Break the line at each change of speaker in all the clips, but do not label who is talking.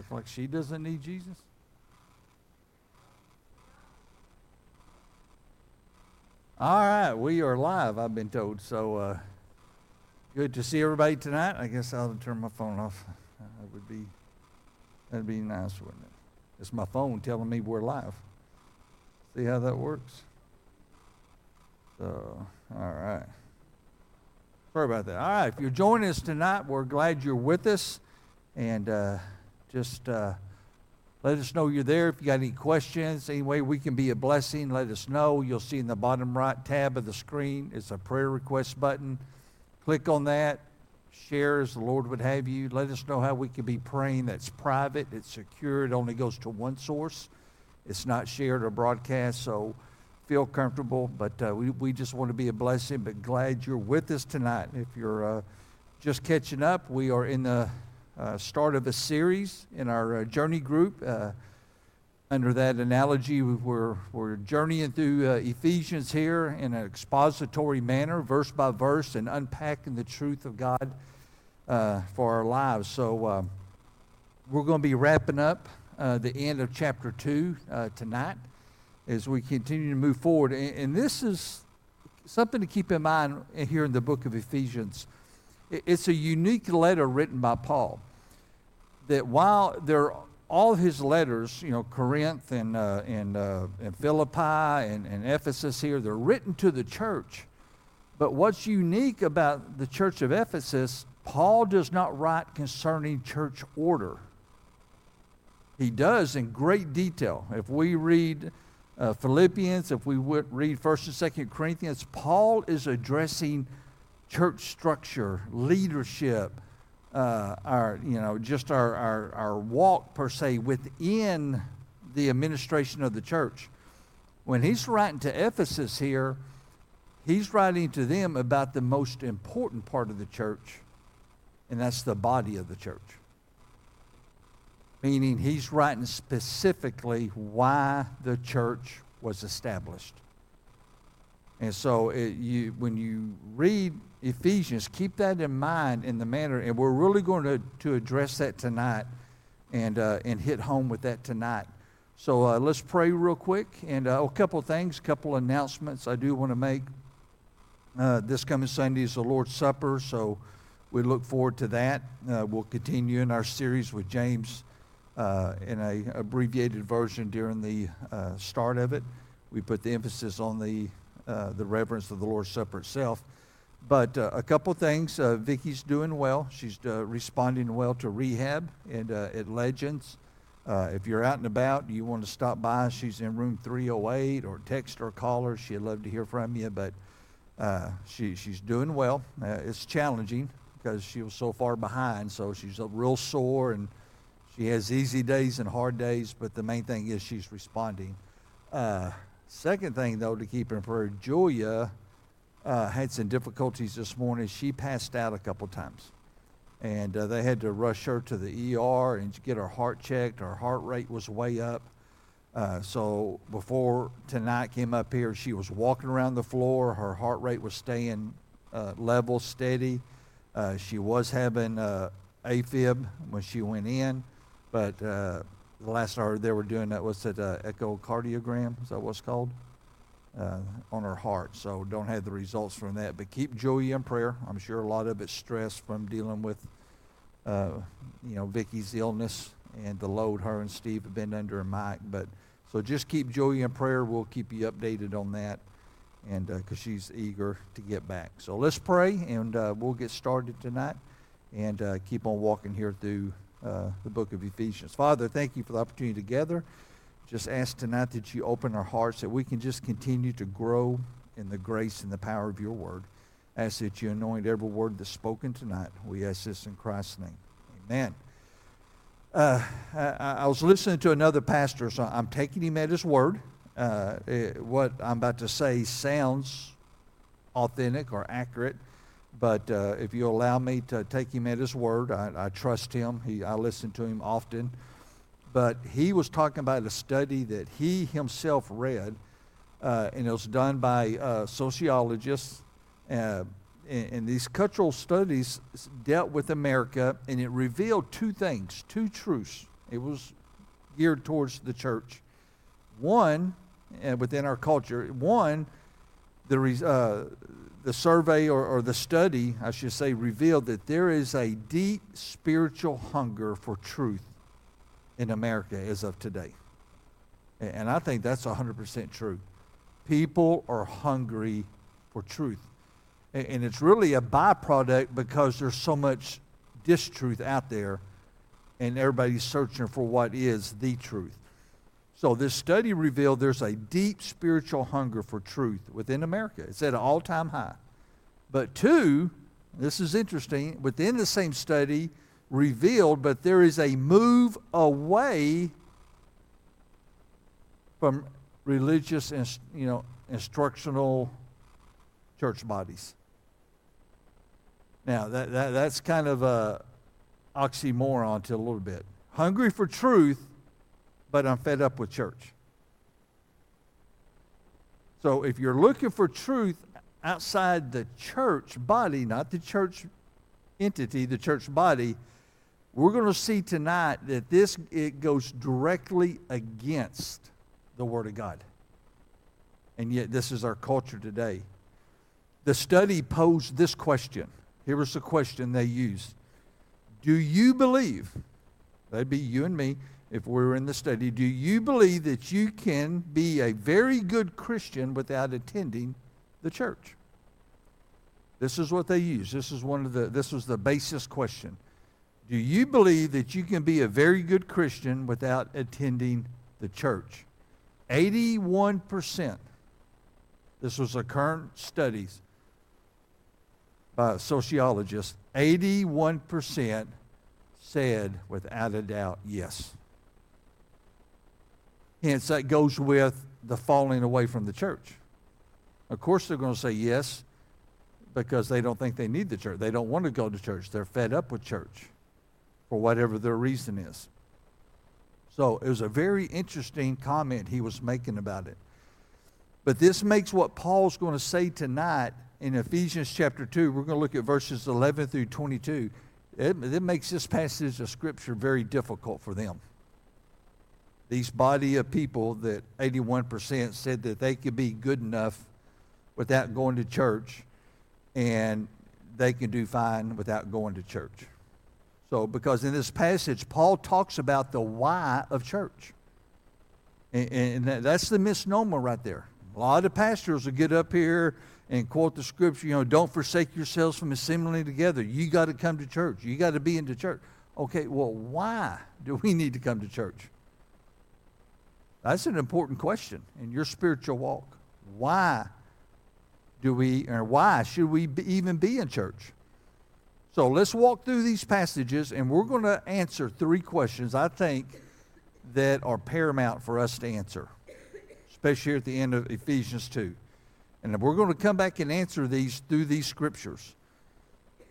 Act like she doesn't need Jesus. All right, we are live, I've been told. So uh, good to see everybody tonight. I guess I'll turn my phone off. That would be that'd be nice, wouldn't it? It's my phone telling me we're live. See how that works? So, all right. Sorry about that. All right, if you're joining us tonight, we're glad you're with us. And uh, just uh, let us know you're there. If you got any questions, any way we can be a blessing, let us know. You'll see in the bottom right tab of the screen it's a prayer request button. Click on that. Share as the Lord would have you. Let us know how we can be praying. That's private, it's secure, it only goes to one source. It's not shared or broadcast, so feel comfortable. But uh, we, we just want to be a blessing, but glad you're with us tonight. If you're uh, just catching up, we are in the uh, start of a series in our uh, journey group. Uh, under that analogy, we're, we're journeying through uh, Ephesians here in an expository manner, verse by verse, and unpacking the truth of God for our lives. So we're going to be wrapping up the end of chapter 2 tonight as we continue to move forward. And, and this is something to keep in mind here in the book of Ephesians. It's a unique letter written by Paul that while there all his letters, you know, Corinth and, uh, and, uh, and Philippi and, and Ephesus here, they're written to the church. But what's unique about the church of Ephesus, Paul does not write concerning church order. He does in great detail. If we read uh, Philippians, if we would read 1st and 2nd Corinthians, Paul is addressing church structure, leadership, uh, our, you know, just our, our, our walk per se within the administration of the church. When he's writing to Ephesus here, he's writing to them about the most important part of the church, and that's the body of the church. Meaning he's writing specifically why the church was established. And so it, you, when you read Ephesians, keep that in mind in the manner, and we're really going to, to address that tonight and, uh, and hit home with that tonight. So uh, let's pray real quick. And uh, a couple things, a couple announcements I do want to make. Uh, this coming Sunday is the Lord's Supper, so we look forward to that. Uh, we'll continue in our series with James uh, in a abbreviated version during the start of it. We put the emphasis on the, the reverence of the Lord's Supper itself. But uh, a couple things. Uh, Vicky's doing well. She's uh, responding well to rehab and uh, at Legends. Uh, if you're out and about, you want to stop by, she's in room 308 or text or call her. She'd love to hear from you. But uh, she, she's doing well. it's challenging because she was so far behind. So she's real sore and she has easy days and hard days. But the main thing is she's responding. second thing, though, to keep in prayer, Julia uh, had some difficulties this morning. She passed out a couple times. And uh, they had to rush her to the ER and get her heart checked. Her heart rate was way up. Uh, so before tonight came up here, she was walking around the floor. Her heart rate was staying uh, level, steady. Uh, she was having uh, AFib when she went in, but the last I heard they were doing that was at echocardiogram. Is that what's called? Uh, on her heart. So don't have the results from that. But keep Joey in prayer. I'm sure a lot of it's stress from dealing with, uh, you know, Vicky's illness and the load her and Steve have been under and Mike. But so just keep Joey in prayer. We'll keep you updated on that, and because uh, she's eager to get back. So let's pray, and uh, we'll get started tonight, and uh, keep on walking here through uh, the book of Ephesians. Father, thank you for the opportunity together just ask tonight that you open our hearts, that we can just continue to grow in the grace and the power of your word. Ask that you anoint every word that's spoken tonight. We ask this in Christ's name. Amen. Uh, I, I, was listening to another pastor, so I'm taking him at his word. Uh, it, what I'm about to say sounds authentic or accurate, but uh, if you allow me to take him at his word, I, I trust him. He, I listen to him often but he was talking about a study that he himself read, uh, and it was done by uh, sociologists. Uh, and, and, these cultural studies dealt with America, and it revealed two things, two truths. It was geared towards the church. One, and within our culture, one, the, uh, the survey or, or the study, I should say, revealed that there is a deep spiritual hunger for truth in America as of today. And I think that's 100% true. People are hungry for truth. And it's really a byproduct because there's so much distruth out there and everybody's searching for what is the truth. So this study revealed there's a deep spiritual hunger for truth within America. It's at an all-time high. But two, this is interesting, within the same study revealed, but there is a move away from religious and you know instructional church bodies. Now that, that that's kind of a oxymoron to a little bit. Hungry for truth, but I'm fed up with church. So if you're looking for truth outside the church body, not the church entity, the church body, we're going to see tonight that this it goes directly against the word of God. And yet this is our culture today. The study posed this question. Here was the question they used. Do you believe, that'd be you and me, if we were in the study, do you believe that you can be a very good Christian without attending the church? This is what they used. This is one of the this was the basis question. Do you believe that you can be a very good Christian without attending the church? 81%. This was a current studies by sociologists. 81% said without a doubt yes. Hence, that goes with the falling away from the church. Of course, they're going to say yes because they don't think they need the church. They don't want to go to church. They're fed up with church for whatever their reason is. So it was a very interesting comment he was making about it. But this makes what Paul's going to say tonight in Ephesians chapter 2. We're going to look at verses 11 through 22. It, it makes this passage of Scripture very difficult for them these body of people that 81% said that they could be good enough without going to church and they can do fine without going to church. So, because in this passage, Paul talks about the why of church. And, and that's the misnomer right there. A lot of pastors will get up here and quote the scripture, you know, don't forsake yourselves from assembling together. You got to come to church. You got to be into church. Okay, well, why do we need to come to church? That's an important question in your spiritual walk. Why do we, or why should we be, even be in church? So let's walk through these passages, and we're going to answer three questions I think that are paramount for us to answer, especially here at the end of Ephesians 2. And we're going to come back and answer these through these scriptures.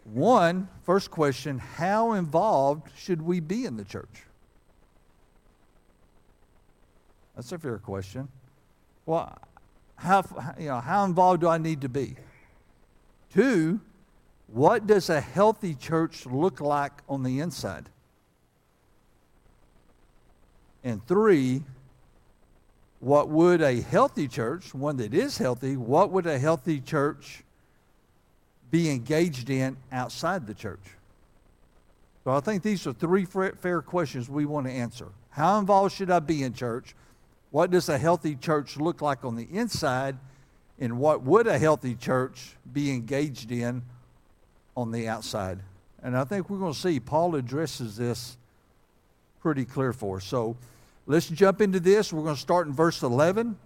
One, first question how involved should we be in the church? That's a fair question. Well, how, you know, how involved do I need to be? Two, what does a healthy church look like on the inside? And three, what would a healthy church, one that is healthy, what would a healthy church be engaged in outside the church? So I think these are three fair questions we want to answer. How involved should I be in church? What does a healthy church look like on the inside? And what would a healthy church be engaged in on the outside? And I think we're going to see Paul addresses this pretty clear for us. So let's jump into this. We're going to start in verse 11.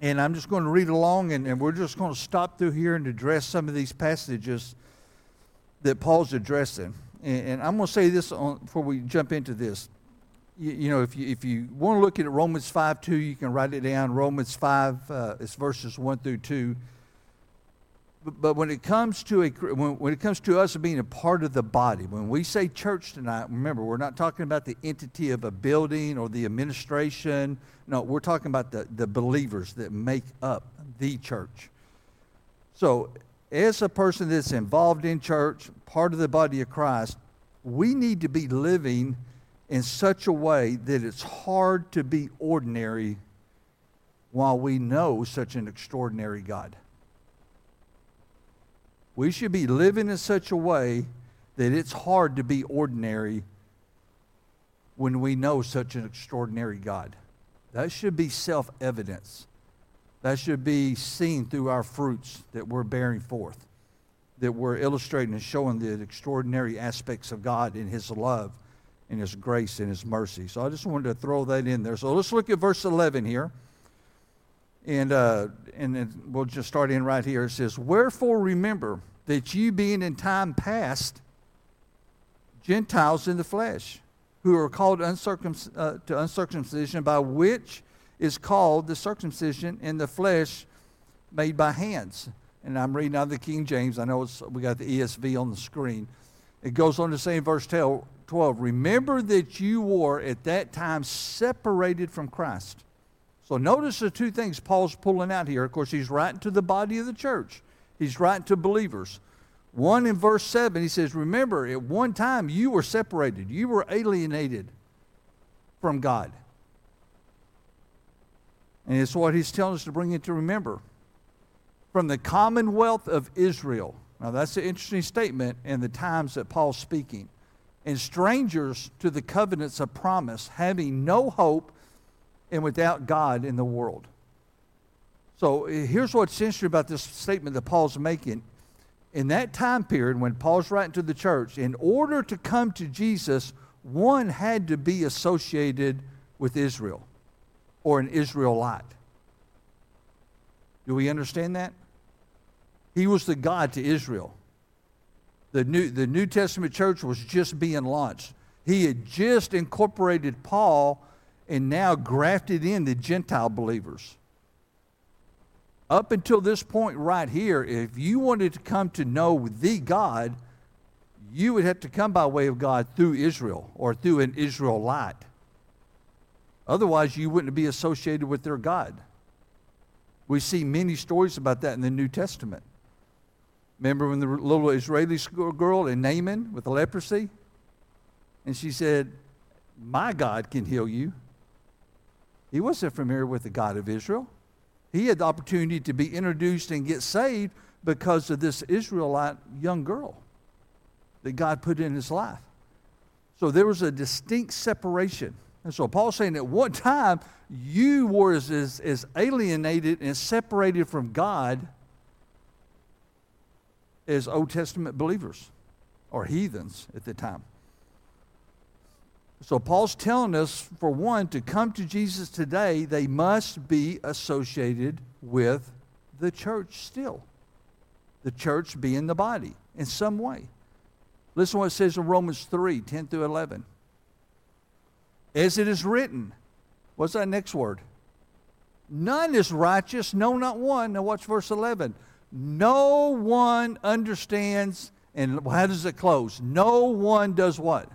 And I'm just going to read along, and, and we're just going to stop through here and address some of these passages that Paul's addressing. And, and I'm going to say this on, before we jump into this you, you, know, if you, if you want to look at Romans 5 2, you can write it down. Romans 5, uh, it's verses 1 through 2. But, when it comes to a when, when it comes to us being a part of the body, when we say church tonight, remember we're not talking about the entity of a building or the administration. No, we're talking about the, the believers that make up the church. So, as a person that's involved in church, part of the body of Christ, we need to be living in such a way that it's hard to be ordinary while we know such an extraordinary God. We should be living in such a way that it's hard to be ordinary when we know such an extraordinary God. That should be self evidence. That should be seen through our fruits that we're bearing forth, that we're illustrating and showing the extraordinary aspects of God in His love, in His grace, and His mercy. So I just wanted to throw that in there. So let's look at verse 11 here. And, uh, and we'll just start in right here. It says, Wherefore remember that you being in time past Gentiles in the flesh, who are called uncircum- uh, to uncircumcision, by which is called the circumcision in the flesh made by hands. And I'm reading out of the King James. I know we got the ESV on the screen. It goes on to say in verse 12, Remember that you were at that time separated from Christ. So notice the two things Paul's pulling out here. Of course, he's writing to the body of the church, he's writing to believers. One in verse 7, he says, Remember, at one time you were separated, you were alienated from God. And it's what he's telling us to bring you to remember. From the commonwealth of Israel. Now, that's an interesting statement in the times that Paul's speaking. And strangers to the covenants of promise, having no hope and without God in the world. So eh, here's what's interesting about this statement that Paul's making. In that time period, when Paul's writing to the church, in order to come to Jesus, one had to be associated with Israel or an Israelite. Do we understand that? He was the God to Israel. The New, the New Testament church was just being launched. He had just incorporated Paul and now grafted in the Gentile believers. Up until this point, right here, if you wanted to come to know the God, you would have to come by way of God through Israel or through an Israelite. Otherwise, you wouldn't be associated with their God. We see many stories about that in the New Testament. Remember when the little Israeli girl in Naaman with the leprosy? And she said, My God can heal you. He wasn't familiar with the God of Israel. He had the opportunity to be introduced and get saved because of this Israelite young girl that God put in his life. So there was a distinct separation. And so Paul's saying at one time you were as, as, as alienated and separated from God as Old Testament believers or heathens at the time. So Paul's telling us, for one, to come to Jesus today, they must be associated with the church still. The church being the body in some way. Listen to what it says in Romans 3 10 through 11. As it is written, what's that next word? None is righteous, no, not one. Now, watch verse 11. No one understands, and how does it close? No one does what?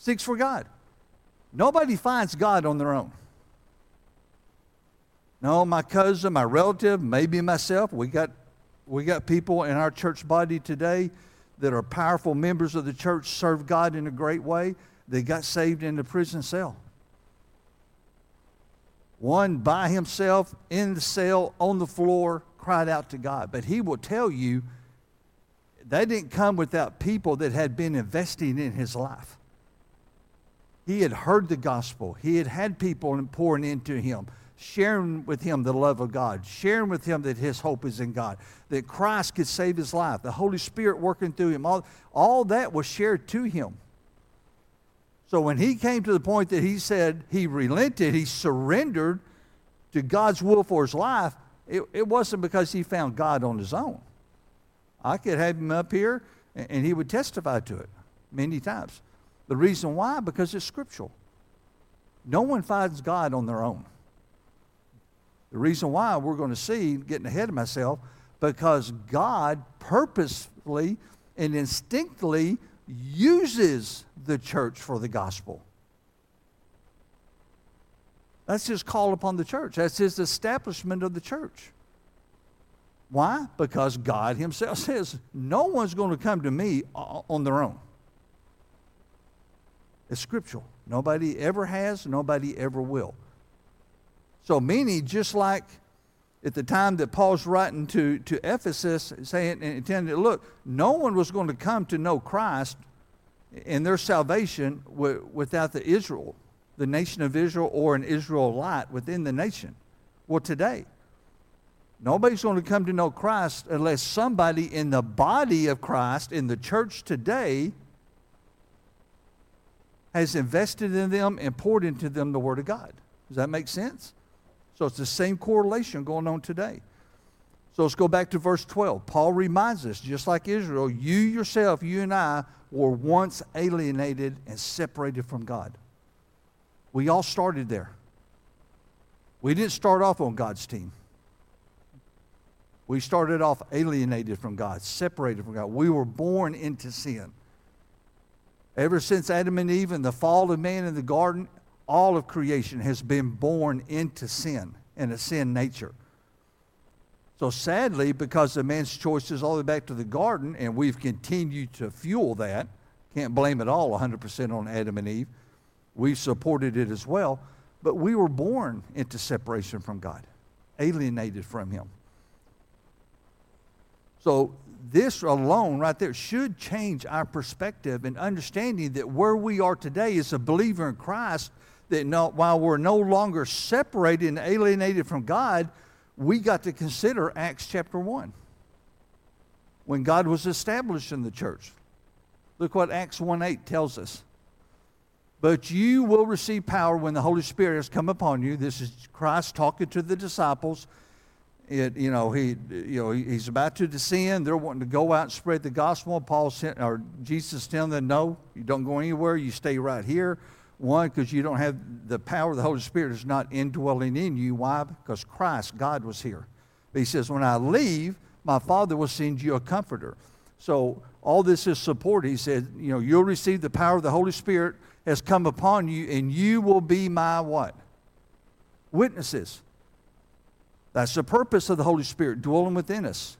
Seeks for God. Nobody finds God on their own. No, my cousin, my relative, maybe myself. We got, we got people in our church body today that are powerful members of the church, serve God in a great way. They got saved in the prison cell. One by himself in the cell on the floor cried out to God. But he will tell you that didn't come without people that had been investing in his life. He had heard the gospel. He had had people pouring into him, sharing with him the love of God, sharing with him that his hope is in God, that Christ could save his life, the Holy Spirit working through him. All, all that was shared to him. So when he came to the point that he said he relented, he surrendered to God's will for his life, it, it wasn't because he found God on his own. I could have him up here and, and he would testify to it many times. The reason why? Because it's scriptural. No one finds God on their own. The reason why we're going to see, getting ahead of myself, because God purposefully and instinctively uses the church for the gospel. That's his call upon the church. That's his establishment of the church. Why? Because God himself says, no one's going to come to me uh, on their own. It's scriptural. Nobody ever has, nobody ever will. So, meaning, just like at the time that Paul's writing to, to Ephesus, saying and intended, look, no one was going to come to know Christ and their salvation w- without the Israel, the nation of Israel, or an Israelite within the nation. Well, today, nobody's going to come to know Christ unless somebody in the body of Christ, in the church today, has invested in them and poured into them the Word of God. Does that make sense? So it's the same correlation going on today. So let's go back to verse 12. Paul reminds us, just like Israel, you yourself, you and I, were once alienated and separated from God. We all started there. We didn't start off on God's team. We started off alienated from God, separated from God. We were born into sin. Ever since Adam and Eve and the fall of man in the garden, all of creation has been born into sin and a sin nature. So sadly, because of man's choices all the way back to the garden, and we've continued to fuel that, can't blame it all 100% on Adam and Eve. We've supported it as well, but we were born into separation from God, alienated from Him. So this alone right there should change our perspective and understanding that where we are today as a believer in Christ, that no, while we're no longer separated and alienated from God, we got to consider Acts chapter 1 when God was established in the church. Look what Acts 1 8 tells us. But you will receive power when the Holy Spirit has come upon you. This is Christ talking to the disciples it, you know, he, you know, he's about to descend. They're wanting to go out and spread the gospel. Paul sent, or Jesus telling them, no, you don't go anywhere. You stay right here. One, because you don't have the power of the Holy Spirit is not indwelling in you. Why? Because Christ, God, was here. But he says, when I leave, my Father will send you a comforter. So all this is support. He said, you know, you'll receive the power of the Holy Spirit has come upon you, and you will be my what? Witnesses. That's the purpose of the Holy Spirit dwelling within us,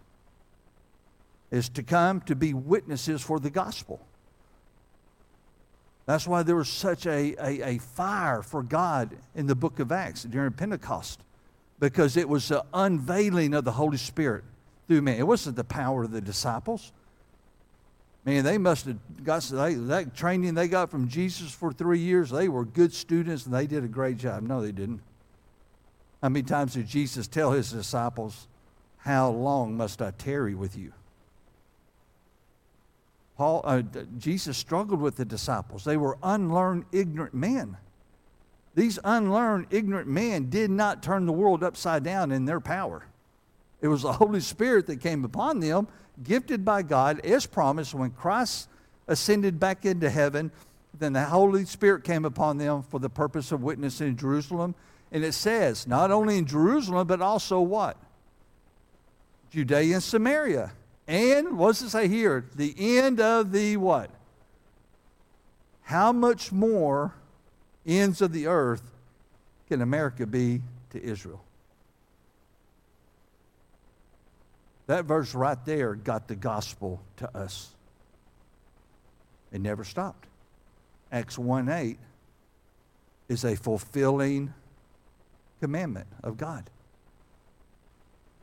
is to come to be witnesses for the gospel. That's why there was such a, a, a fire for God in the book of Acts during Pentecost, because it was the unveiling of the Holy Spirit through man. It wasn't the power of the disciples. Man, they must have got they, that training they got from Jesus for three years. They were good students and they did a great job. No, they didn't. How many times did Jesus tell his disciples, How long must I tarry with you? Paul, uh, Jesus struggled with the disciples. They were unlearned, ignorant men. These unlearned, ignorant men did not turn the world upside down in their power. It was the Holy Spirit that came upon them, gifted by God, as promised. When Christ ascended back into heaven, then the Holy Spirit came upon them for the purpose of witnessing in Jerusalem and it says, not only in Jerusalem, but also what? Judea and Samaria. And what does it say here? The end of the what? How much more ends of the earth can America be to Israel? That verse right there got the gospel to us. It never stopped. Acts 1 8 is a fulfilling commandment of God.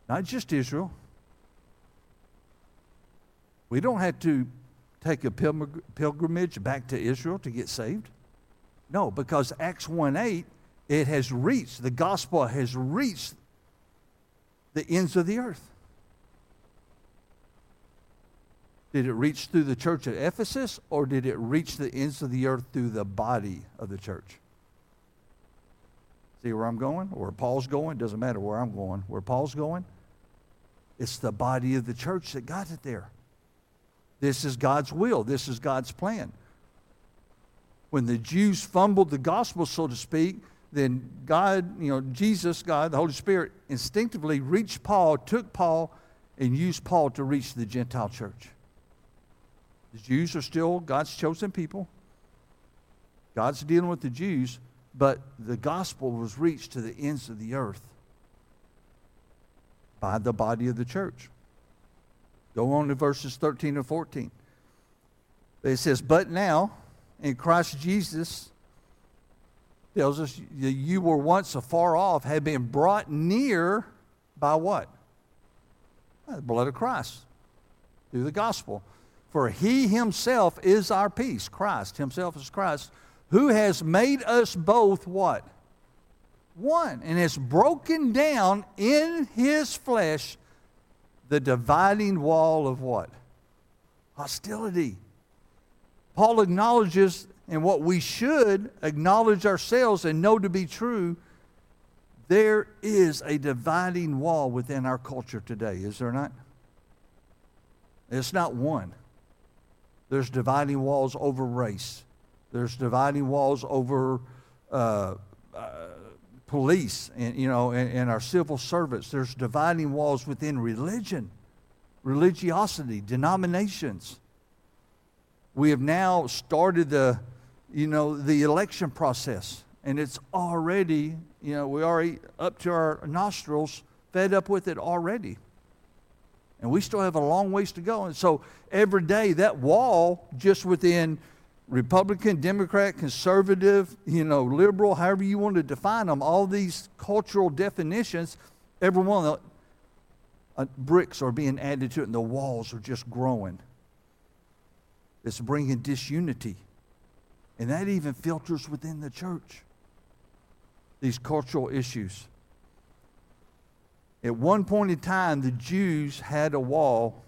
Not just Israel. We don't have to take a pilgrimage back to Israel to get saved. No, because Acts 1 8, it has reached, the gospel has reached the ends of the earth. Did it reach through the church at Ephesus or did it reach the ends of the earth through the body of the church? See where I'm going? Or where Paul's going? Doesn't matter where I'm going. Where Paul's going? It's the body of the church that got it there. This is God's will. This is God's plan. When the Jews fumbled the gospel, so to speak, then God, you know, Jesus, God, the Holy Spirit, instinctively reached Paul, took Paul, and used Paul to reach the Gentile church. The Jews are still God's chosen people. God's dealing with the Jews, but the gospel was reached to the ends of the earth by the body of the church. Go on to verses 13 and 14. It says, But now, in Christ Jesus tells us you were once afar off, have been brought near by what? By the blood of Christ, through the gospel. For he himself is our peace. Christ himself is Christ, who has made us both what? One, and has broken down in his flesh the dividing wall of what? Hostility. Paul acknowledges, and what we should acknowledge ourselves and know to be true, there is a dividing wall within our culture today, is there not? It's not one. There's dividing walls over race. There's dividing walls over uh, uh, police and you know and, and our civil servants. There's dividing walls within religion, religiosity, denominations. We have now started the you know the election process, and it's already you know we already up to our nostrils, fed up with it already. And we still have a long ways to go. And so every day, that wall just within Republican, Democrat, conservative, you know, liberal, however you want to define them, all these cultural definitions, every one of the uh, bricks are being added to it, and the walls are just growing. It's bringing disunity. And that even filters within the church, these cultural issues. At one point in time, the Jews had a wall.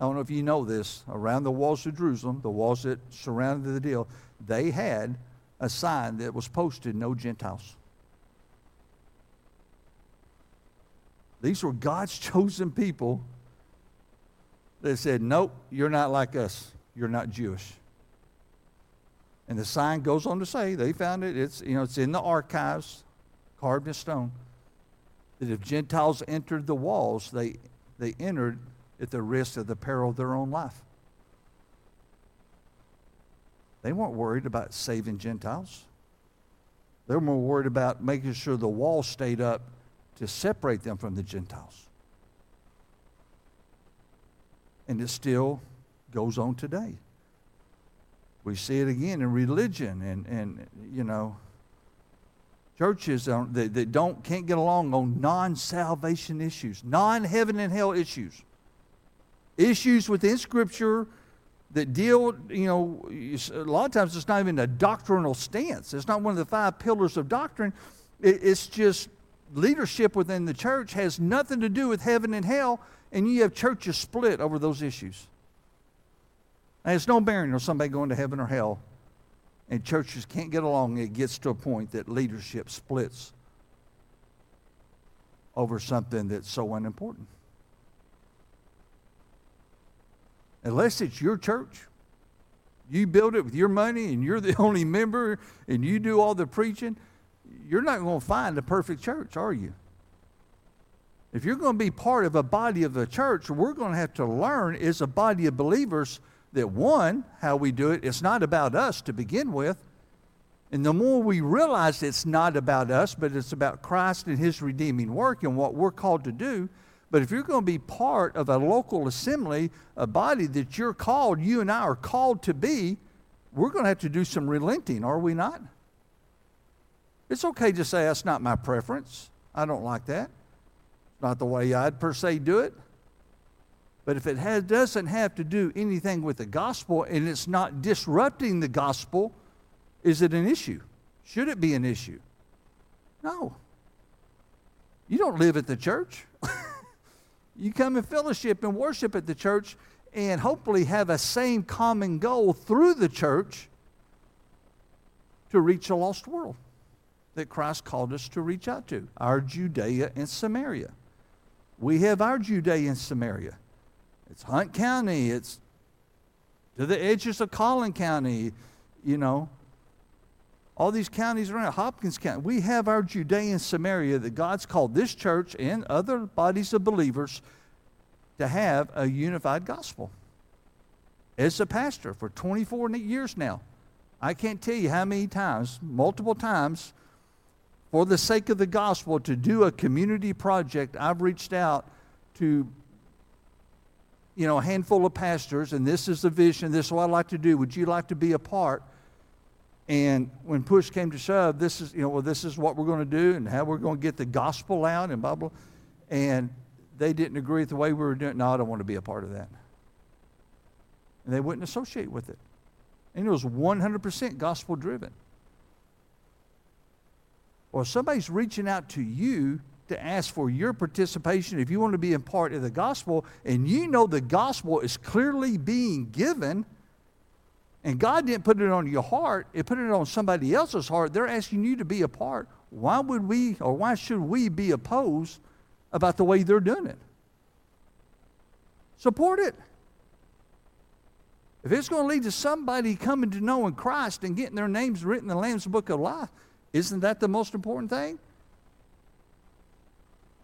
I don't know if you know this. Around the walls of Jerusalem, the walls that surrounded the deal, they had a sign that was posted no Gentiles. These were God's chosen people that said, Nope, you're not like us. You're not Jewish. And the sign goes on to say, they found it, it's, you know, it's in the archives, carved in stone that if Gentiles entered the walls, they, they entered at the risk of the peril of their own life. They weren't worried about saving Gentiles. They were more worried about making sure the wall stayed up to separate them from the Gentiles. And it still goes on today. We see it again in religion and, and you know, churches that, that don't can't get along on non-salvation issues, non-heaven and hell issues, issues within Scripture that deal, you know, a lot of times it's not even a doctrinal stance. It's not one of the five pillars of doctrine. it's just leadership within the church has nothing to do with heaven and hell, and you have churches split over those issues. And it's no bearing on somebody going to heaven or hell and churches can't get along, it gets to a point that leadership splits over something that's so unimportant. Unless it's your church, you build it with your money and you're the only member and you do all the preaching, you're not going to find a perfect church, are you? If you're going to be part of a body of the church, we're going to have to learn as a body of believers that one, how we do it, it's not about us to begin with. And the more we realize it's not about us, but it's about Christ and His redeeming work and what we're called to do. But if you're going to be part of a local assembly, a body that you're called, you and I are called to be, we're going to have to do some relenting, are we not? It's okay to say that's not my preference. I don't like that. It's Not the way I'd per se do it. But if it has, doesn't have to do anything with the gospel and it's not disrupting the gospel, is it an issue? Should it be an issue? No. You don't live at the church. you come in fellowship and worship at the church and hopefully have a same common goal through the church to reach a lost world that Christ called us to reach out to, our Judea and Samaria. We have our Judea and Samaria. It's Hunt County. It's to the edges of Collin County, you know. All these counties around, Hopkins County. We have our Judean Samaria that God's called this church and other bodies of believers to have a unified gospel. As a pastor for 24 years now, I can't tell you how many times, multiple times, for the sake of the gospel, to do a community project, I've reached out to you know, a handful of pastors, and this is the vision, this is what I'd like to do. Would you like to be a part And when push came to shove, this is, you know, well, this is what we're going to do and how we're going to get the gospel out and blah, blah. And they didn't agree with the way we were doing it. No, I don't want to be a part of that. And they wouldn't associate with it. And it was 100% gospel driven. Or somebody's reaching out to you to ask for your participation if you want to be a part of the gospel, and you know the gospel is clearly being given, and God didn't put it on your heart, it put it on somebody else's heart. They're asking you to be a part. Why would we or why should we be opposed about the way they're doing it? Support it. If it's going to lead to somebody coming to knowing Christ and getting their names written in the Lamb's Book of Life, isn't that the most important thing?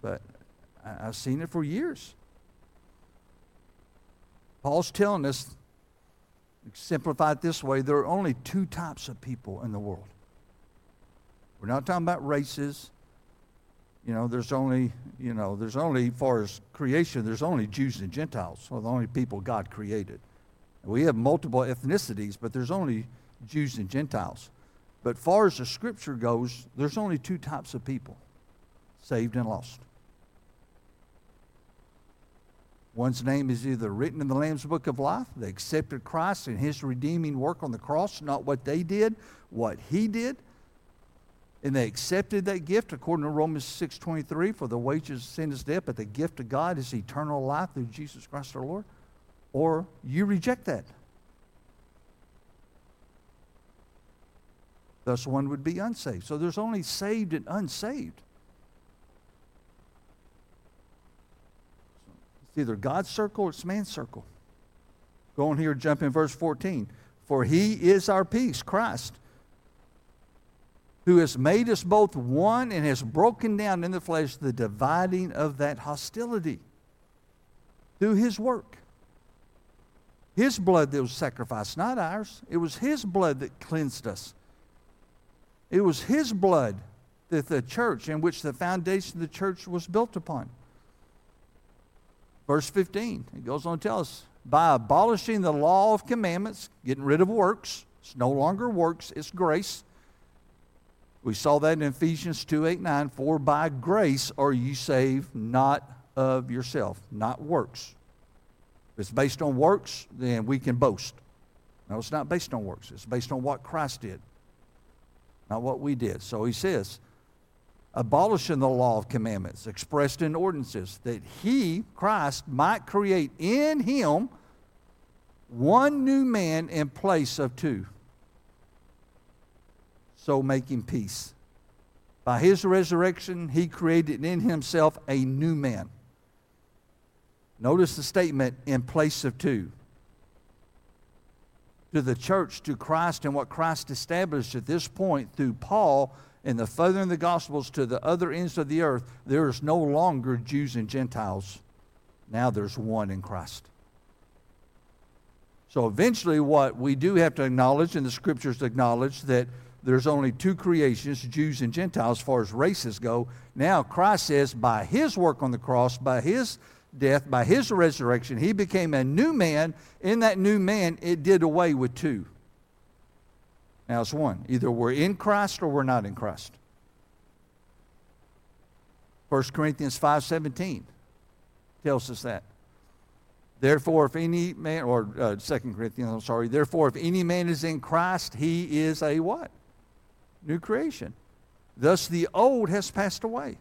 But I've seen it for years. Paul's telling us, simplify it this way, there are only two types of people in the world. We're not talking about races. You know, there's only, you know, there's only, as far as creation, there's only Jews and Gentiles, are the only people God created. We have multiple ethnicities, but there's only Jews and Gentiles. But far as the scripture goes, there's only two types of people saved and lost. One's name is either written in the Lamb's Book of Life, they accepted Christ and his redeeming work on the cross, not what they did, what he did. And they accepted that gift according to Romans 6.23, for the wages of sin is death, but the gift of God is eternal life through Jesus Christ our Lord. Or you reject that. Thus one would be unsaved. So there's only saved and unsaved. It's either God's circle or it's man's circle. Go on here, jump in verse 14. For he is our peace, Christ, who has made us both one and has broken down in the flesh the dividing of that hostility through his work. His blood that was sacrificed, not ours. It was his blood that cleansed us. It was his blood that the church, in which the foundation of the church was built upon. Verse 15, it goes on to tell us by abolishing the law of commandments, getting rid of works, it's no longer works, it's grace. We saw that in Ephesians 2 8 9. For by grace are you saved, not of yourself, not works. If it's based on works, then we can boast. No, it's not based on works, it's based on what Christ did, not what we did. So he says, abolishing the law of commandments expressed in ordinances, that he, Christ, might create in him one new man in place of two, so making peace. By his resurrection, he created in himself a new man. Notice the statement in place of two. To the church, to Christ, and what Christ established at this point through Paul in the furthering the gospels to the other ends of the earth, there is no longer Jews and Gentiles. Now there's one in Christ. So eventually, what we do have to acknowledge, and the scriptures acknowledge, that there's only two creations, Jews and Gentiles, as far as races go. Now, Christ says, by his work on the cross, by his death, by his resurrection, he became a new man. In that new man, it did away with two. Now it's one. Either we're in Christ or we're not in Christ. 1 Corinthians 5.17 tells us that. Therefore, if any man, or uh, 2 Corinthians, I'm sorry, therefore, if any man is in Christ, he is a what? New creation. Thus the old has passed away.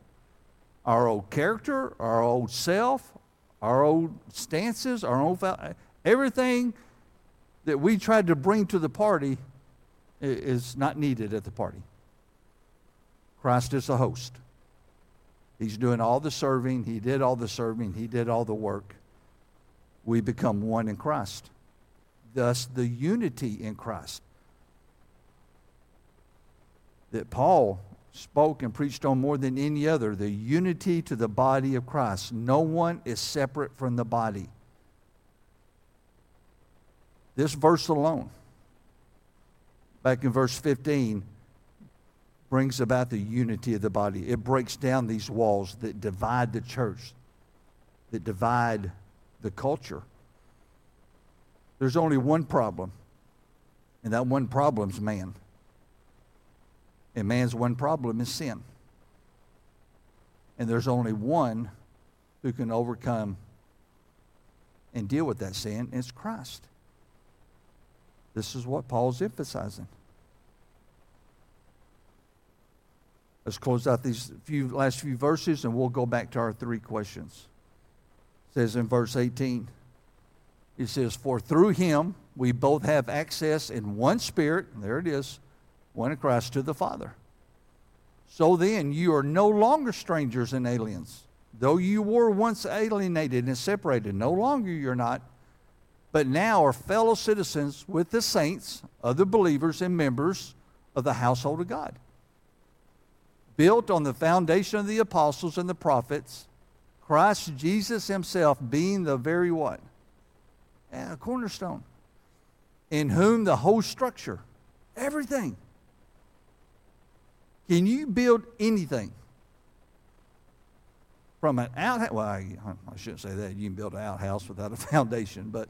Our old character, our old self, our old stances, our old, everything that we tried to bring to the party is not needed at the party. Christ is the host. He's doing all the serving. He did all the serving. He did all the work. We become one in Christ. Thus, the unity in Christ that Paul spoke and preached on more than any other the unity to the body of Christ. No one is separate from the body. This verse alone back in verse 15, brings about the unity of the body. It breaks down these walls that divide the church, that divide the culture. There's only one problem, and that one problem's man. And man's one problem is sin. And there's only one who can overcome and deal with that sin, it's Christ. This is what Paul's emphasizing. Let's close out these few last few verses and we'll go back to our three questions. It says in verse 18, it says, For through him we both have access in one spirit, there it is, one in Christ to the Father. So then you are no longer strangers and aliens. Though you were once alienated and separated, no longer you're not, but now are fellow citizens with the saints, other believers, and members of the household of God built on the foundation of the apostles and the prophets, Christ Jesus himself being the very what? Yeah, cornerstone. In whom the whole structure, everything. Can you build anything? From an outhouse, well, I, I shouldn't say that. You can build an outhouse without a foundation, but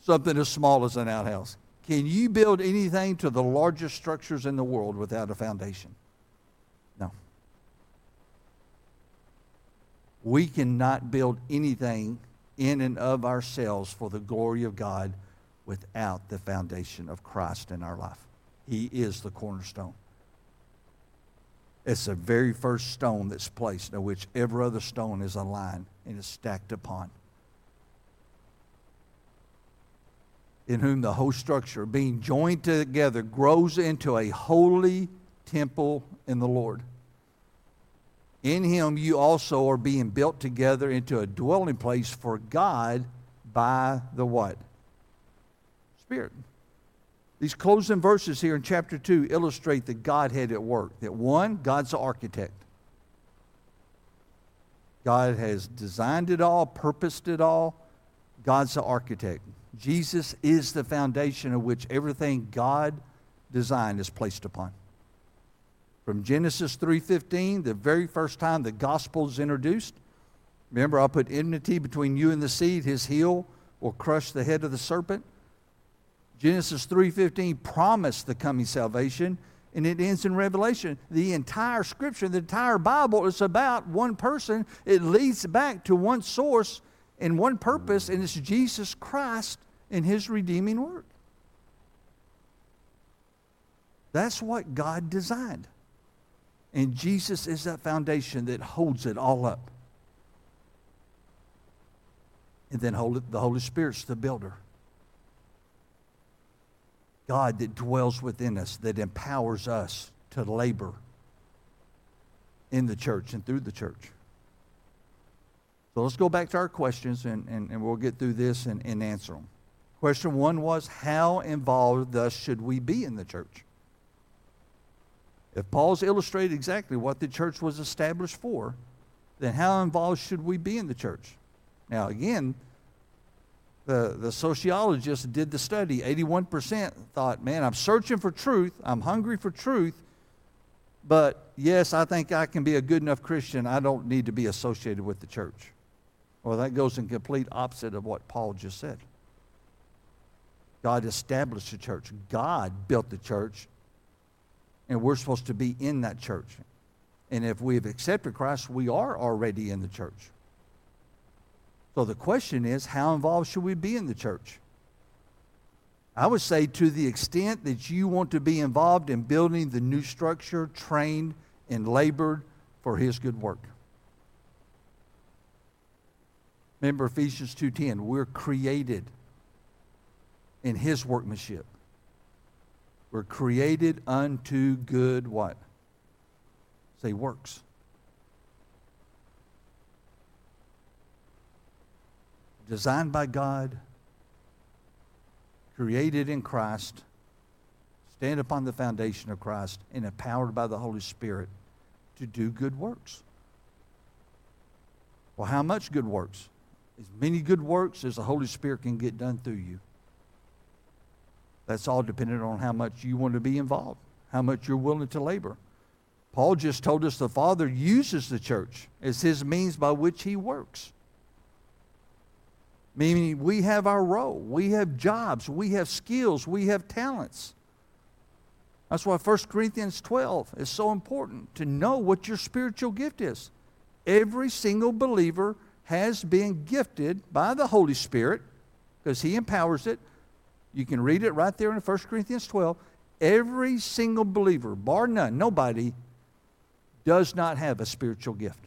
something as small as an outhouse. Can you build anything to the largest structures in the world without a foundation? No. We cannot build anything in and of ourselves for the glory of God without the foundation of Christ in our life. He is the cornerstone. It's the very first stone that's placed, in which every other stone is aligned and is stacked upon. In whom the whole structure, being joined together, grows into a holy temple in the Lord. In him you also are being built together into a dwelling place for God by the what? Spirit. These closing verses here in chapter 2 illustrate the Godhead at work. That one, God's the architect. God has designed it all, purposed it all. God's the architect. Jesus is the foundation of which everything God designed is placed upon. From Genesis 3:15, the very first time the gospel is introduced, remember I'll put enmity between you and the seed, his heel will crush the head of the serpent. Genesis 3:15 promised the coming salvation and it ends in Revelation. The entire scripture, the entire Bible is about one person. It leads back to one source and one purpose, and it's Jesus Christ and his redeeming work. That's what God designed. And Jesus is that foundation that holds it all up. And then the Holy Spirit's the builder. God that dwells within us, that empowers us to labor in the church and through the church. So let's go back to our questions and, and, and we'll get through this and, and answer them. Question one was How involved thus should we be in the church? If Paul's illustrated exactly what the church was established for, then how involved should we be in the church? Now, again, the, the sociologists did the study. 81% thought, man, I'm searching for truth. I'm hungry for truth. But yes, I think I can be a good enough Christian. I don't need to be associated with the church. Well, that goes in complete opposite of what Paul just said. God established the church. God built the church and we're supposed to be in that church. And if we've accepted Christ, we are already in the church. So the question is, how involved should we be in the church? I would say to the extent that you want to be involved in building the new structure, trained and labored for his good work. Remember Ephesians 2:10, we're created in his workmanship. We're created unto good what? Say works. Designed by God, created in Christ, stand upon the foundation of Christ, and empowered by the Holy Spirit to do good works. Well, how much good works? As many good works as the Holy Spirit can get done through you. That's all dependent on how much you want to be involved, how much you're willing to labor. Paul just told us the Father uses the church as his means by which he works. Meaning, we have our role, we have jobs, we have skills, we have talents. That's why 1 Corinthians 12 is so important to know what your spiritual gift is. Every single believer has been gifted by the Holy Spirit because He empowers it. You can read it right there in 1 Corinthians 12. Every single believer, bar none, nobody, does not have a spiritual gift.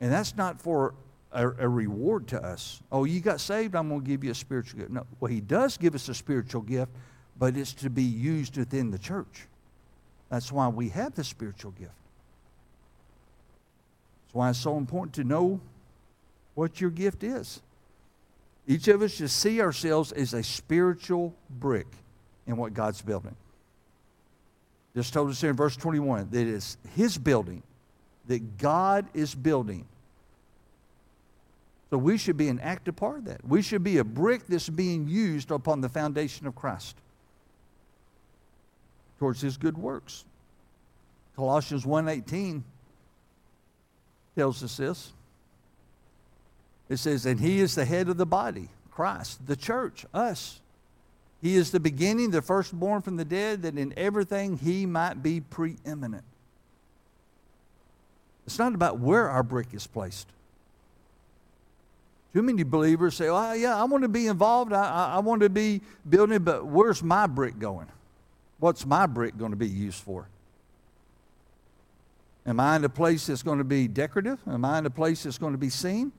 And that's not for a, a, reward to us. Oh, you got saved, I'm going to give you a spiritual gift. No, well, He does give us a spiritual gift, but it's to be used within the church. That's why we have the spiritual gift. That's why it's so important to know what your gift is. Each of us should see ourselves as a spiritual brick in what God's building. Just told us here in verse 21 that it's His building, that God is building. So we should be an active part of that. We should be a brick that's being used upon the foundation of Christ towards His good works. Colossians 1.18 tells us this. It says, and he is the head of the body, Christ, the church, us. He is the beginning, the firstborn from the dead, that in everything he might be preeminent. It's not about where our brick is placed. Too many believers say, oh, yeah, I want to be involved. I, I, I want to be building, but where's my brick going? What's my brick going to be used for? Am I in a place that's going to be decorative? Am I in a place that's going to be seen?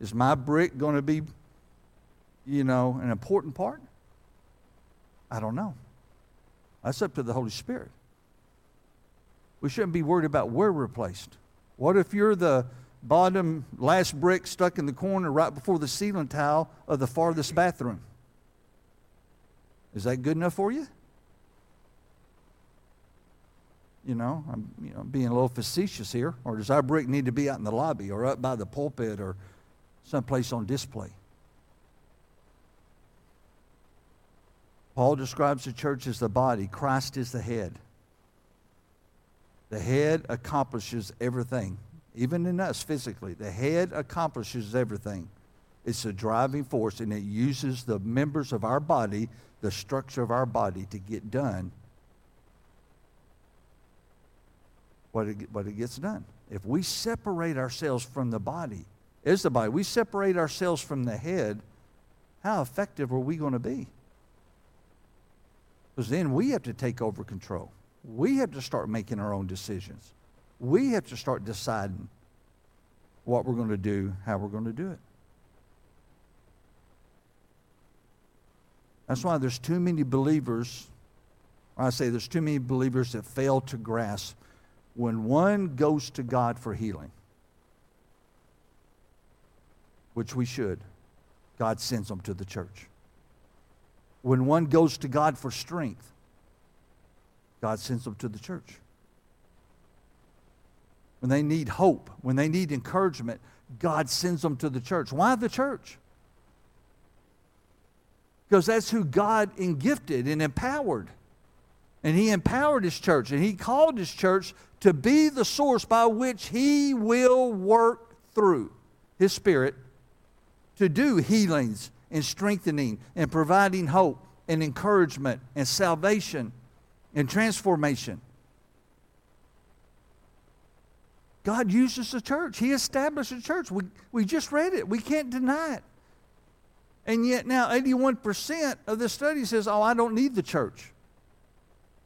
Is my brick going to be, you know, an important part? I don't know. That's up to the Holy Spirit. We shouldn't be worried about where we're placed. What if you're the bottom last brick stuck in the corner right before the ceiling tile of the farthest bathroom? Is that good enough for you? You know, I'm you know, being a little facetious here. Or does our brick need to be out in the lobby or up by the pulpit or someplace on display. Paul describes the church as the body, Christ is the head. The head accomplishes everything, even in us physically. The head accomplishes everything. It's a driving force, and it uses the members of our body, the structure of our body, to get done what it, what it gets done. If we separate ourselves from the body, is the body. We separate ourselves from the head. How effective are we going to be? Because then we have to take over control. We have to start making our own decisions. We have to start deciding what we're going to do, how we're going to do it. That's why there's too many believers, I say there's too many believers that fail to grasp when one goes to God for healing which we should, God sends them to the church. When one goes to God for strength, God sends them to the church. When they need hope, when they need encouragement, God sends them to the church. Why the church? Because that's who God gifted and empowered. And He empowered His church and He called His church to be the source by which He will work through His Spirit to do healings and strengthening and providing hope and encouragement and salvation and transformation. God uses the church. He established the church. We, we just read it. We can't deny it. And yet now 81% of the study says, oh, I don't need the church.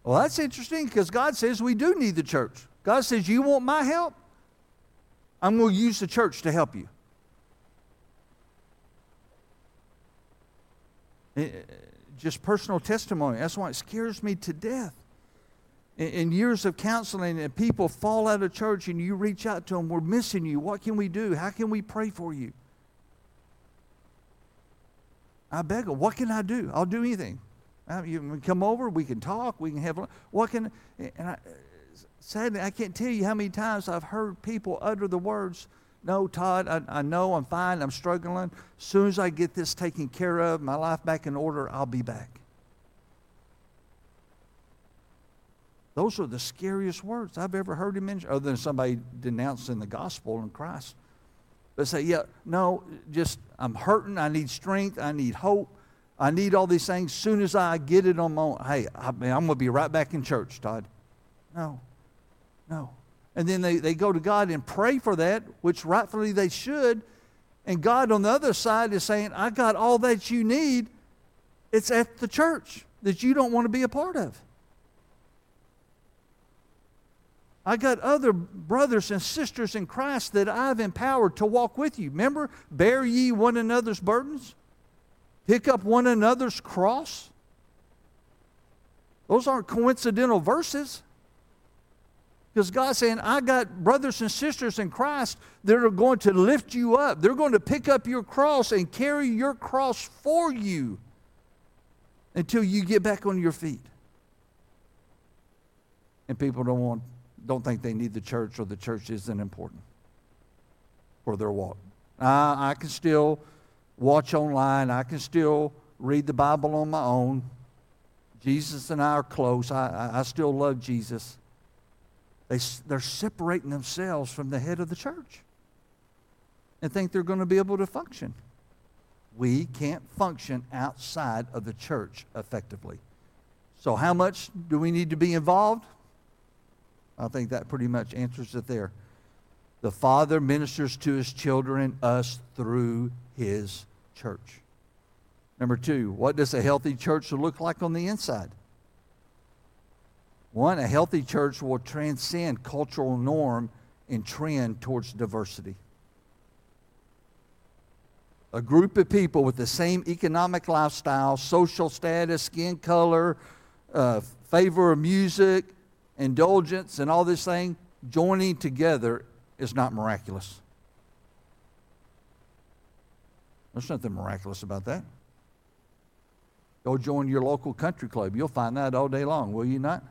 Well, that's interesting because God says we do need the church. God says, you want my help? I'm going to use the church to help you. Just personal testimony. That's why it scares me to death. In, in years of counseling, and people fall out of church, and you reach out to them, We're missing you. What can we do? How can we pray for you? I beg them, What can I do? I'll do anything. Uh, you can come over, we can talk, we can have. What can. And I, sadly, I can't tell you how many times I've heard people utter the words, no, Todd, I, I know I'm fine. I'm struggling. As soon as I get this taken care of, my life back in order, I'll be back. Those are the scariest words I've ever heard him mention, other than somebody denouncing the gospel and Christ. But say, yeah, no, just I'm hurting. I need strength. I need hope. I need all these things. Soon as I get it on my own, hey, I I'm going to be right back in church, Todd. No, no. And then they, they go to God and pray for that, which rightfully they should. And God on the other side is saying, I got all that you need. It's at the church that you don't want to be a part of. I got other brothers and sisters in Christ that I've empowered to walk with you. Remember, bear ye one another's burdens, pick up one another's cross. Those aren't coincidental verses. Because God's saying, I got brothers and sisters in Christ that are going to lift you up. They're going to pick up your cross and carry your cross for you until you get back on your feet. And people don't want don't think they need the church or the church isn't important for their walk. Uh, I can still watch online. I can still read the Bible on my own. Jesus and I are close. I, I, I still love Jesus. They, they're separating themselves from the head of the church and think they're going to be able to function. We can't function outside of the church effectively. So, how much do we need to be involved? I think that pretty much answers it there. The Father ministers to his children, us through his church. Number two, what does a healthy church look like on the inside? One, a healthy church will transcend cultural norm and trend towards diversity. A group of people with the same economic lifestyle, social status, skin color, uh, favor of music, indulgence, and all this thing joining together is not miraculous. There's nothing miraculous about that. Go join your local country club. You'll find that all day long, will you not?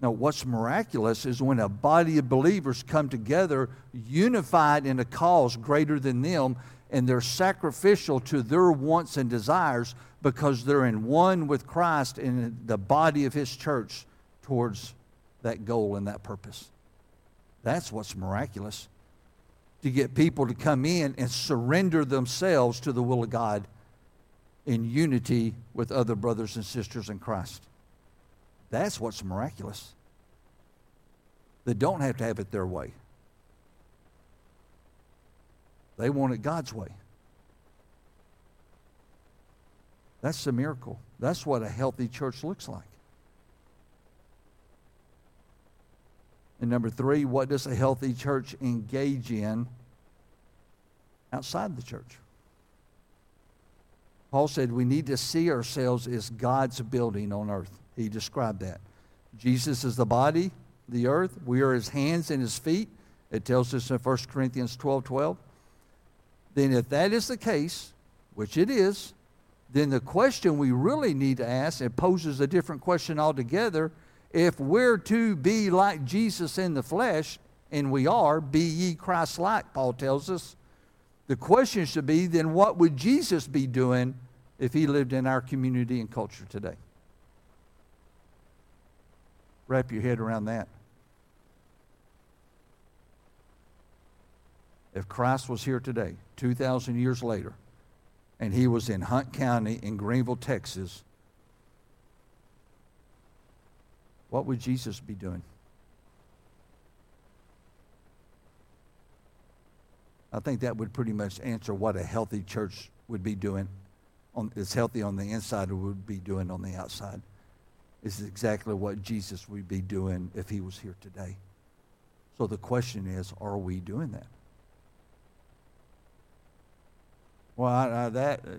Now, what's miraculous is when a body of believers come together, unified in a cause greater than them, and they're sacrificial to their wants and desires because they're in one with Christ in the body of His church towards that goal and that purpose. That's what's miraculous. To get people to come in and surrender themselves to the will of God in unity with other brothers and sisters in Christ. That's what's miraculous. They don't have to have it their way. They want it God's way. That's the miracle. That's what a healthy church looks like. And number three, what does a healthy church engage in outside the church? Paul said we need to see ourselves as God's building on earth. He described that. Jesus is the body, the earth. We are his hands and his feet. It tells us in 1 Corinthians 12 12. Then, if that is the case, which it is, then the question we really need to ask, it poses a different question altogether. If we're to be like Jesus in the flesh, and we are, be ye Christ like, Paul tells us, the question should be then what would Jesus be doing if he lived in our community and culture today? Wrap your head around that. If Christ was here today, 2,000 years later, and he was in Hunt County in Greenville, Texas, what would Jesus be doing? I think that would pretty much answer what a healthy church would be doing. On, it's healthy on the inside or would be doing on the outside This is exactly what Jesus would be doing if he was here today. So the question is, are we doing that? Well, I, I, that uh,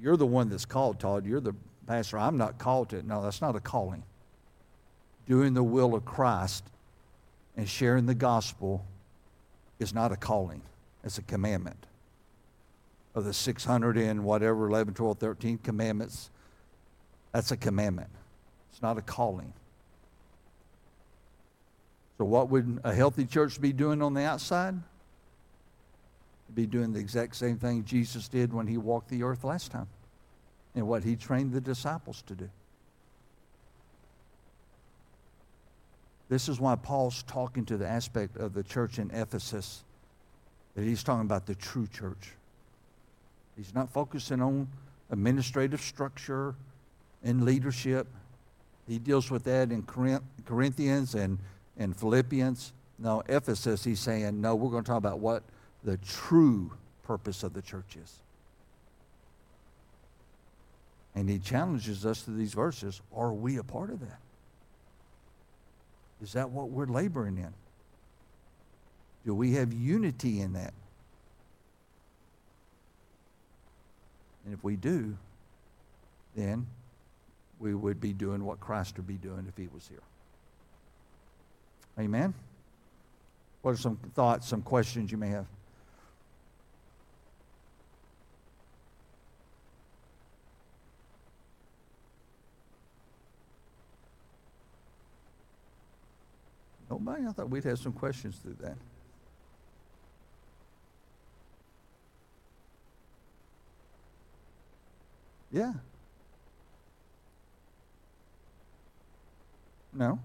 you're the one that's called, Todd. You're the pastor. I'm not called to it. No, that's not a calling. Doing the will of Christ and sharing the gospel is not a calling. It's a commandment. Of the 600 and whatever, 11, 12, 13 commandments, that's a commandment. It's not a calling. So, what would a healthy church be doing on the outside? Be doing the exact same thing Jesus did when he walked the earth last time and what he trained the disciples to do. This is why Paul's talking to the aspect of the church in Ephesus That he's talking about the true church. He's not focusing on administrative structure and leadership. He deals with that in Corinthians and, and Philippians. No, Ephesus, he's saying, no, we're going to talk about what the true purpose of the church is. And he challenges us to these verses. Are we a part of that? Is that what we're laboring in? Do we have unity in that? And if we do, then we would be doing what Christ would be doing if he was here. Amen? What are some thoughts, some questions you may have? Nobody? I thought we'd have some questions through that. Yeah. No.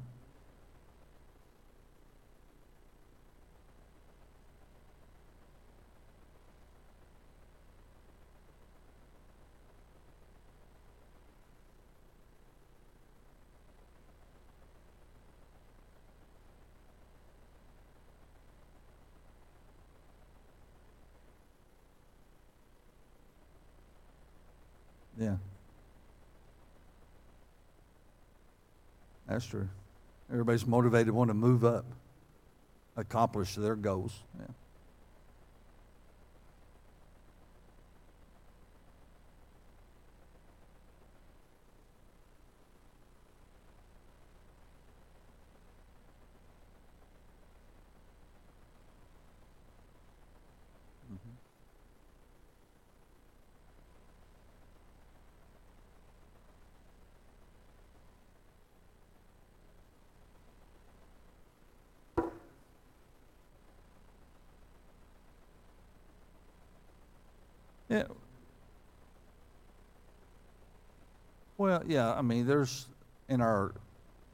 Yeah. That's true. Everybody's motivated, want to move up, accomplish their goals. Yeah. Yeah. Well, yeah, I mean, there's in our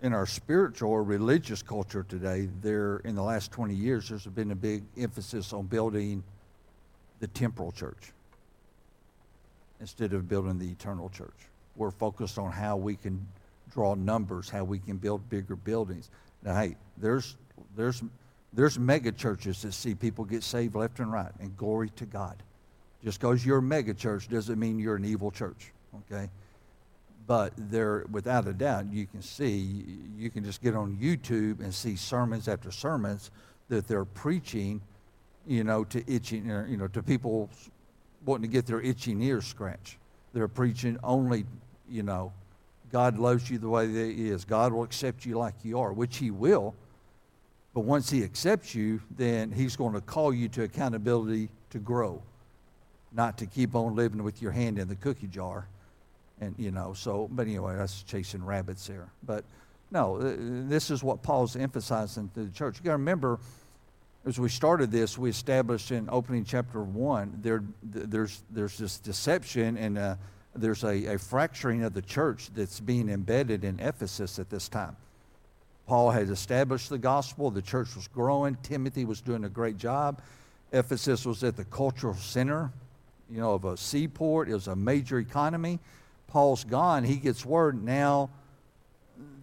in our spiritual or religious culture today, there in the last 20 years, there's been a big emphasis on building the temporal church instead of building the eternal church. We're focused on how we can draw numbers, how we can build bigger buildings. Now, hey, there's there's there's mega churches that see people get saved left and right, and glory to God. Just because you're a mega church doesn't mean you're an evil church, okay? But there, without a doubt, you can see, you can just get on YouTube and see sermons after sermons that they're preaching, you know, to itching, uh, you know, to people wanting to get their itching ears scratched. They're preaching only, you know, God loves you the way that He is. God will accept you like you are, which He will. But once He accepts you, then He's going to call you to accountability to grow not to keep on living with your hand in the cookie jar. And, you know, so, but anyway, that's chasing rabbits there. But no, this is what Paul's emphasizing to the church. You got to remember, as we started this, we established in opening chapter one, there, there's, there's this deception and uh, there's a, a fracturing of the church that's being embedded in Ephesus at this time. Paul had established the gospel, the church was growing, Timothy was doing a great job. Ephesus was at the cultural center you know, of a seaport. It was a major economy. Paul's gone. He gets word now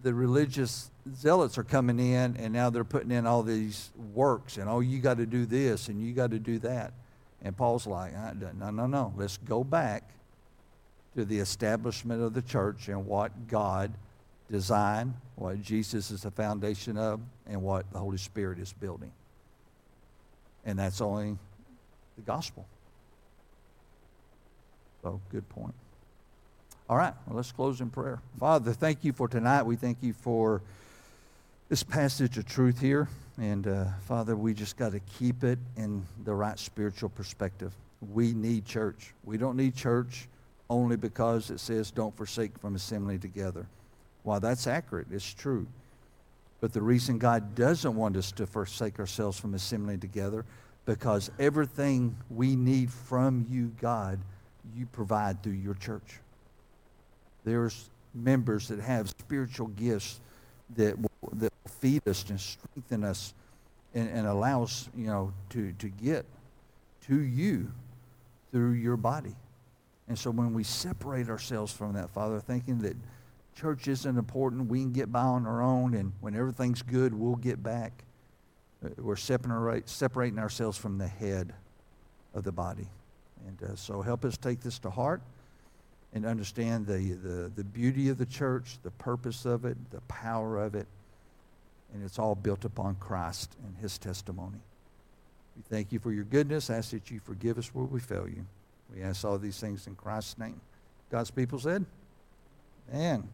the religious zealots are coming in and now they're putting in all these works and oh you got to do this and you got to do that and paul's like no no no let's go back to the establishment of the church and what god designed what jesus is the foundation of and what the holy spirit is building and that's only the gospel so, good point. All right, well, let's close in prayer. Father, thank you for tonight. We thank you for this passage of truth here. And uh, Father, we just got to keep it in the right spiritual perspective. We need church. We don't need church only because it says don't forsake from assembling together. While that's accurate, it's true. But the reason God doesn't want us to forsake ourselves from assembling together, because everything we need from you, God, you provide through your church. There's members that have spiritual gifts that will, that will feed us and strengthen us and, and allow us, you know, to, to get to you through your body. And so when we separate ourselves from that, Father, thinking that church isn't important, we can get by on our own, and when everything's good, we'll get back, uh, we're separate, separating ourselves from the head of the body. And uh, so help us take this to heart and understand the, the, the beauty of the church, the purpose of it, the power of it, and it's all built upon Christ and his testimony. We thank you for your goodness. I ask that you forgive us where we fail you. We ask all these things in Christ's name. God's people said, Amen.